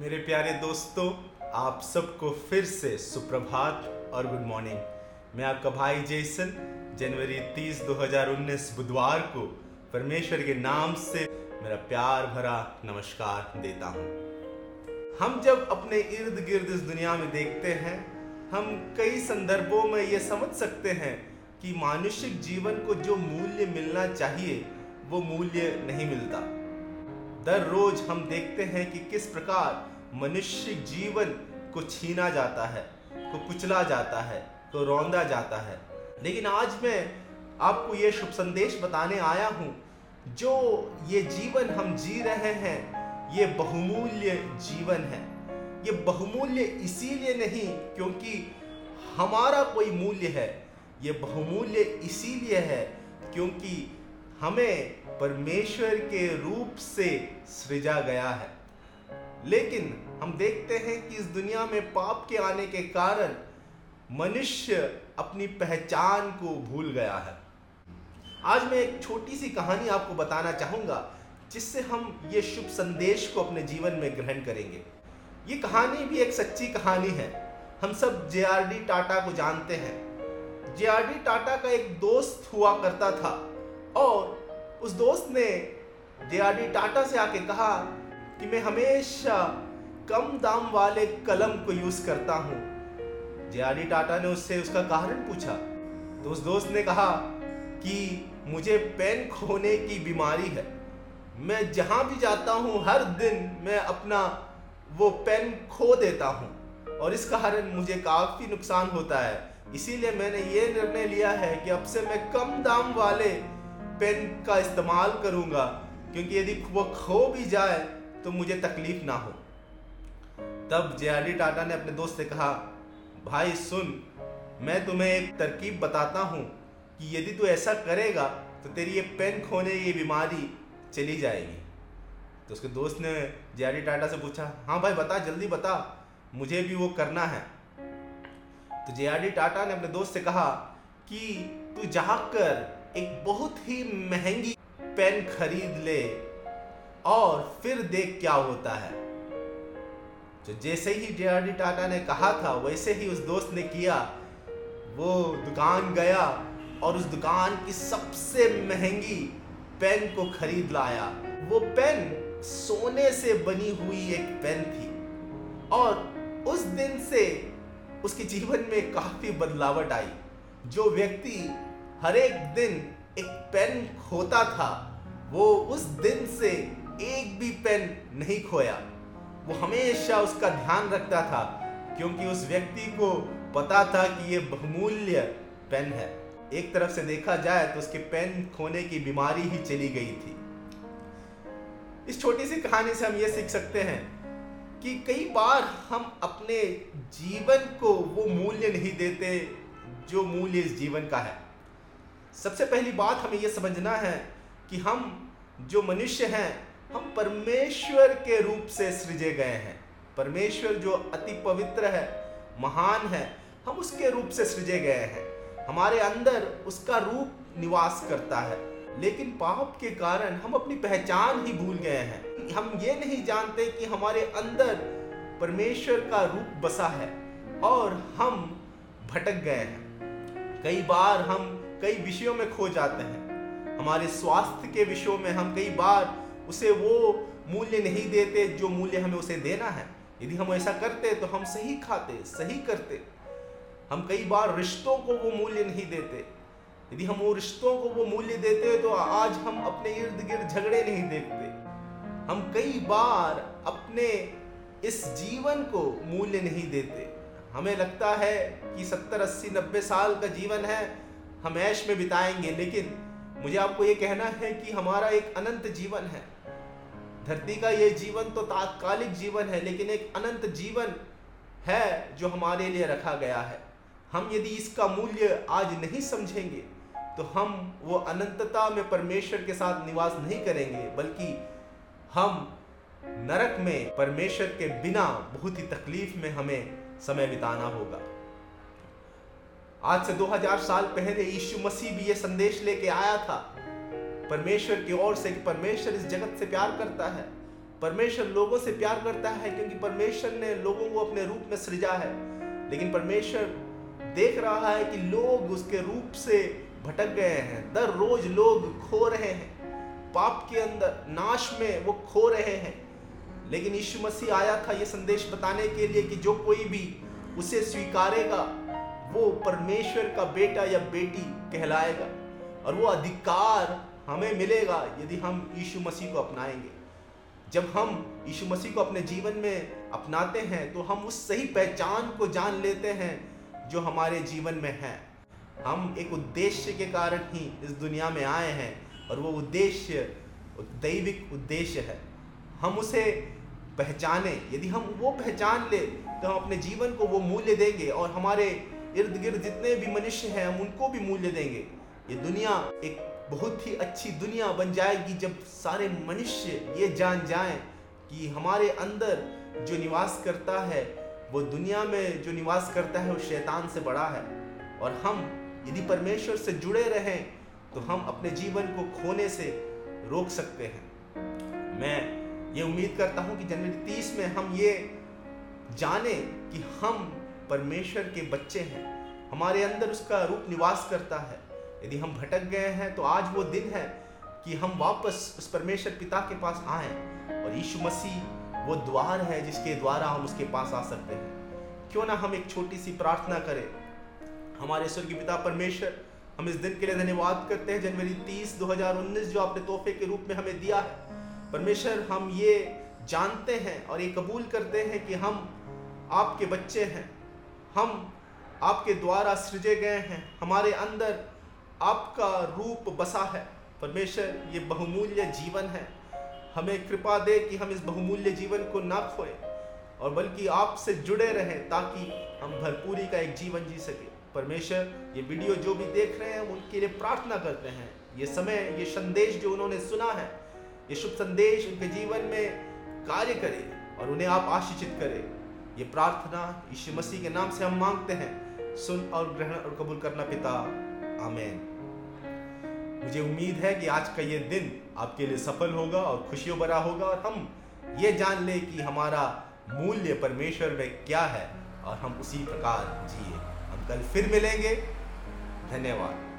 मेरे प्यारे दोस्तों, आप सबको फिर से सुप्रभात और गुड मॉर्निंग मैं आपका भाई जेसन, जनवरी 30 2019 बुधवार को परमेश्वर के नाम से मेरा प्यार भरा नमस्कार देता हूँ। हम जब अपने इर्द गिर्द इस दुनिया में देखते हैं, हम कई संदर्भों में ये समझ सकते हैं कि मानुषिक जीवन को जो मूल्य मिलना चाहिए, वो मूल्य नहीं मिलता। दर रोज हम देखते हैं कि किस प्रकार मनुष्य जीवन को छीना जाता है, को कुचला जाता है, को रौंदा जाता है। लेकिन आज मैं आपको ये शुभ संदेश बताने आया हूँ, जो ये जीवन हम जी रहे हैं, ये बहुमूल्य जीवन है। ये बहुमूल्य इसीलिए नहीं, क्योंकि हमारा कोई मूल्य है, ये बहुमूल्य इसीलिए है क्योंकि हमें परमेश्वर के रूप से सृजा गया है। लेकिन हम देखते हैं कि इस दुनिया में पाप के आने के कारण मनुष्य अपनी पहचान को भूल गया है। आज मैं एक छोटी सी कहानी आपको बताना चाहूँगा, जिससे हम ये शुभ संदेश को अपने जीवन में ग्रहण करेंगे। ये कहानी भी एक सच्ची कहानी है। हम सब जे टाटा को जानते हैं। जेआरडी टाटा का एक दोस्त हुआ करता था और उस दोस्त ने जे टाटा से आके कहा कि मैं हमेशा कम दाम वाले कलम को यूज़ करता हूँ। जे टाटा ने उससे उसका कारण पूछा। तो उस दोस्त ने कहा कि मुझे पेन खोने की बीमारी है। मैं जहाँ भी जाता हूँ, हर दिन मैं अपना वो पेन खो देता हूँ और इस कारण मुझे काफ़ी नुकसान होता है। इसीलिए मैंने ये निर्णय लिया है कि अब से मैं कम दाम वाले पेन का इस्तेमाल करूँगा, क्योंकि यदि वो खो भी जाए तो मुझे तकलीफ़ ना हो। तब जे टाटा ने अपने दोस्त से कहा, भाई सुन, मैं तुम्हें एक तरकीब बताता हूँ कि यदि तू ऐसा करेगा तो तेरी ये पेन खोने की बीमारी चली जाएगी। तो उसके दोस्त ने जे टाटा से पूछा हाँ भाई, बता, जल्दी बता, मुझे भी वो करना है। तो जेआरडी टाटा ने अपने दोस्त से कहा कि, तू जाकर एक बहुत ही महँगी पेन खरीद ले और फिर देख क्या होता है। तो जैसे ही जे टाटा ने कहा था, वैसे ही उस दोस्त ने किया। वो दुकान गया और उस दुकान की सबसे महँगी पेन को खरीद लाया। वो पेन सोने से बनी हुई एक पेन थी और उस दिन से उसके जीवन में काफ़ी बदलावट आई। जो व्यक्ति हर एक दिन एक पेन खोता था। वो उस दिन से एक भी पेन नहीं खोया। वो हमेशा उसका ध्यान रखता था, क्योंकि उस व्यक्ति को पता था कि ये बहुमूल्य पेन है। एक तरफ़ से देखा जाए तो उसके पेन खोने की बीमारी ही चली गई थी। इस छोटी सी कहानी से हम ये सीख सकते हैं कि कई बार हम अपने जीवन को वो मूल्य नहीं देते जो मूल्य इस जीवन का है। सबसे पहली बात हमें यह समझना है कि हम जो मनुष्य हैं, हम परमेश्वर के रूप से सृजे गए हैं। परमेश्वर जो अति पवित्र है, महान है, हम उसके रूप से सृजे गए हैं। हमारे अंदर उसका रूप निवास करता है। लेकिन पाप के कारण हम अपनी पहचान ही भूल गए हैं। हम ये नहीं जानते कि हमारे अंदर परमेश्वर का रूप बसा है और हम भटक गए हैं। कई बार हम कई विषयों में खो जाते हैं। हमारे स्वास्थ्य के विषयों में हम कई बार उसे वो मूल्य नहीं देते जो मूल्य हमें उसे देना है। यदि हम ऐसा करते तो हम सही खाते, सही करते। हम कई बार रिश्तों को वो मूल्य नहीं देते। यदि हम वो रिश्तों को वो मूल्य देते तो आज हम अपने इर्द गिर्द झगड़े नहीं देखते। हम कई बार अपने इस जीवन को मूल्य नहीं देते। हमें लगता है कि सत्तर, अस्सी, नब्बे साल का जीवन है हम ऐश में बिताएँगे, लेकिन मुझे आपको ये कहना है कि हमारा एक अनंत जीवन है। धरती का ये जीवन तो तात्कालिक जीवन है, लेकिन एक अनंत जीवन है जो हमारे लिए रखा गया है। हम यदि इसका मूल्य आज नहीं समझेंगे तो हम वो अनंतता में परमेश्वर के साथ निवास नहीं करेंगे, बल्कि हम नरक में परमेश्वर के बिना बहुत ही तकलीफ़ में हमें समय बिताना होगा। आज से 2000 साल पहले यीशु मसीह भी ये संदेश लेके आया था। परमेश्वर की ओर से कि परमेश्वर इस जगत से प्यार करता है। परमेश्वर लोगों से प्यार करता है क्योंकि परमेश्वर ने लोगों को अपने रूप में सृजा है। लेकिन परमेश्वर देख रहा है कि लोग उसके रूप से भटक गए हैं। दर रोज लोग खो रहे हैं। पाप के अंदर, नाश में वो खो रहे हैं। लेकिन यीशु मसीह आया था ये संदेश बताने के लिए कि जो कोई भी उसे स्वीकारेगा वो परमेश्वर का बेटा या बेटी कहलाएगा और वो अधिकार हमें मिलेगा यदि हम यीशु मसीह को अपनाएँगे। जब हम यीशु मसीह को अपने जीवन में अपनाते हैं तो हम उस सही पहचान को जान लेते हैं जो हमारे जीवन में है। हम एक उद्देश्य के कारण ही इस दुनिया में आए हैं और वो उद्देश्य, दैविक उद्देश्य है। हम उसे पहचाने। यदि हम वो पहचान ले तो हम अपने जीवन को वो मूल्य देंगे और हमारे इर्द गिर्द जितने भी मनुष्य हैं, हम उनको भी मूल्य देंगे। ये दुनिया एक बहुत ही अच्छी दुनिया बन जाएगी जब सारे मनुष्य ये जान जाएँ कि हमारे अंदर जो निवास करता है, वो दुनिया में जो निवास करता है, वो शैतान से बड़ा है। और हम यदि परमेश्वर से जुड़े रहें तो हम अपने जीवन को खोने से रोक सकते हैं। मैं ये उम्मीद करता हूँ कि जनवरी तीस में हम ये जाने कि हम परमेश्वर के बच्चे हैं। हमारे अंदर उसका रूप निवास करता है। यदि हम भटक गए हैं तो आज वो दिन है कि हम वापस उस परमेश्वर पिता के पास आए और यीशु मसीह वो द्वार है जिसके द्वारा हम उसके पास आ सकते हैं। क्यों ना हम एक छोटी सी प्रार्थना करें? हमारे स्वर्गीय पिता परमेश्वर, हम इस दिन के लिए धन्यवाद करते हैं। जनवरी 30 2019 जो आपने तोहफे के रूप में हमें दिया है। परमेश्वर, हम ये जानते हैं और ये कबूल करते हैं कि हम आपके बच्चे हैं। हम आपके द्वारा सृजे गए हैं, हमारे अंदर आपका रूप बसा है। परमेश्वर, ये बहुमूल्य जीवन है। हमें कृपा दे कि हम इस बहुमूल्य जीवन को ना खोए और बल्कि आपसे जुड़े रहें ताकि हम भरपूरी का एक जीवन जी सके। परमेश्वर, ये वीडियो जो भी देख रहे हैं उनके लिए प्रार्थना करते हैं। ये समय, ये संदेश जो उन्होंने सुना है, ये शुभ संदेश उनके जीवन में कार्य करे और उन्हें आप आशीषित करें। ये प्रार्थना यीशु मसीह के नाम से हम मांगते हैं। सुन और ग्रहण और कबूल करना पिता। आमेन। मुझे उम्मीद है कि आज का ये दिन आपके लिए सफल होगा और खुशियों भरा होगा और हम ये जान ले कि हमारा मूल्य परमेश्वर में क्या है और हम उसी प्रकार जिए। हम कल फिर मिलेंगे। धन्यवाद।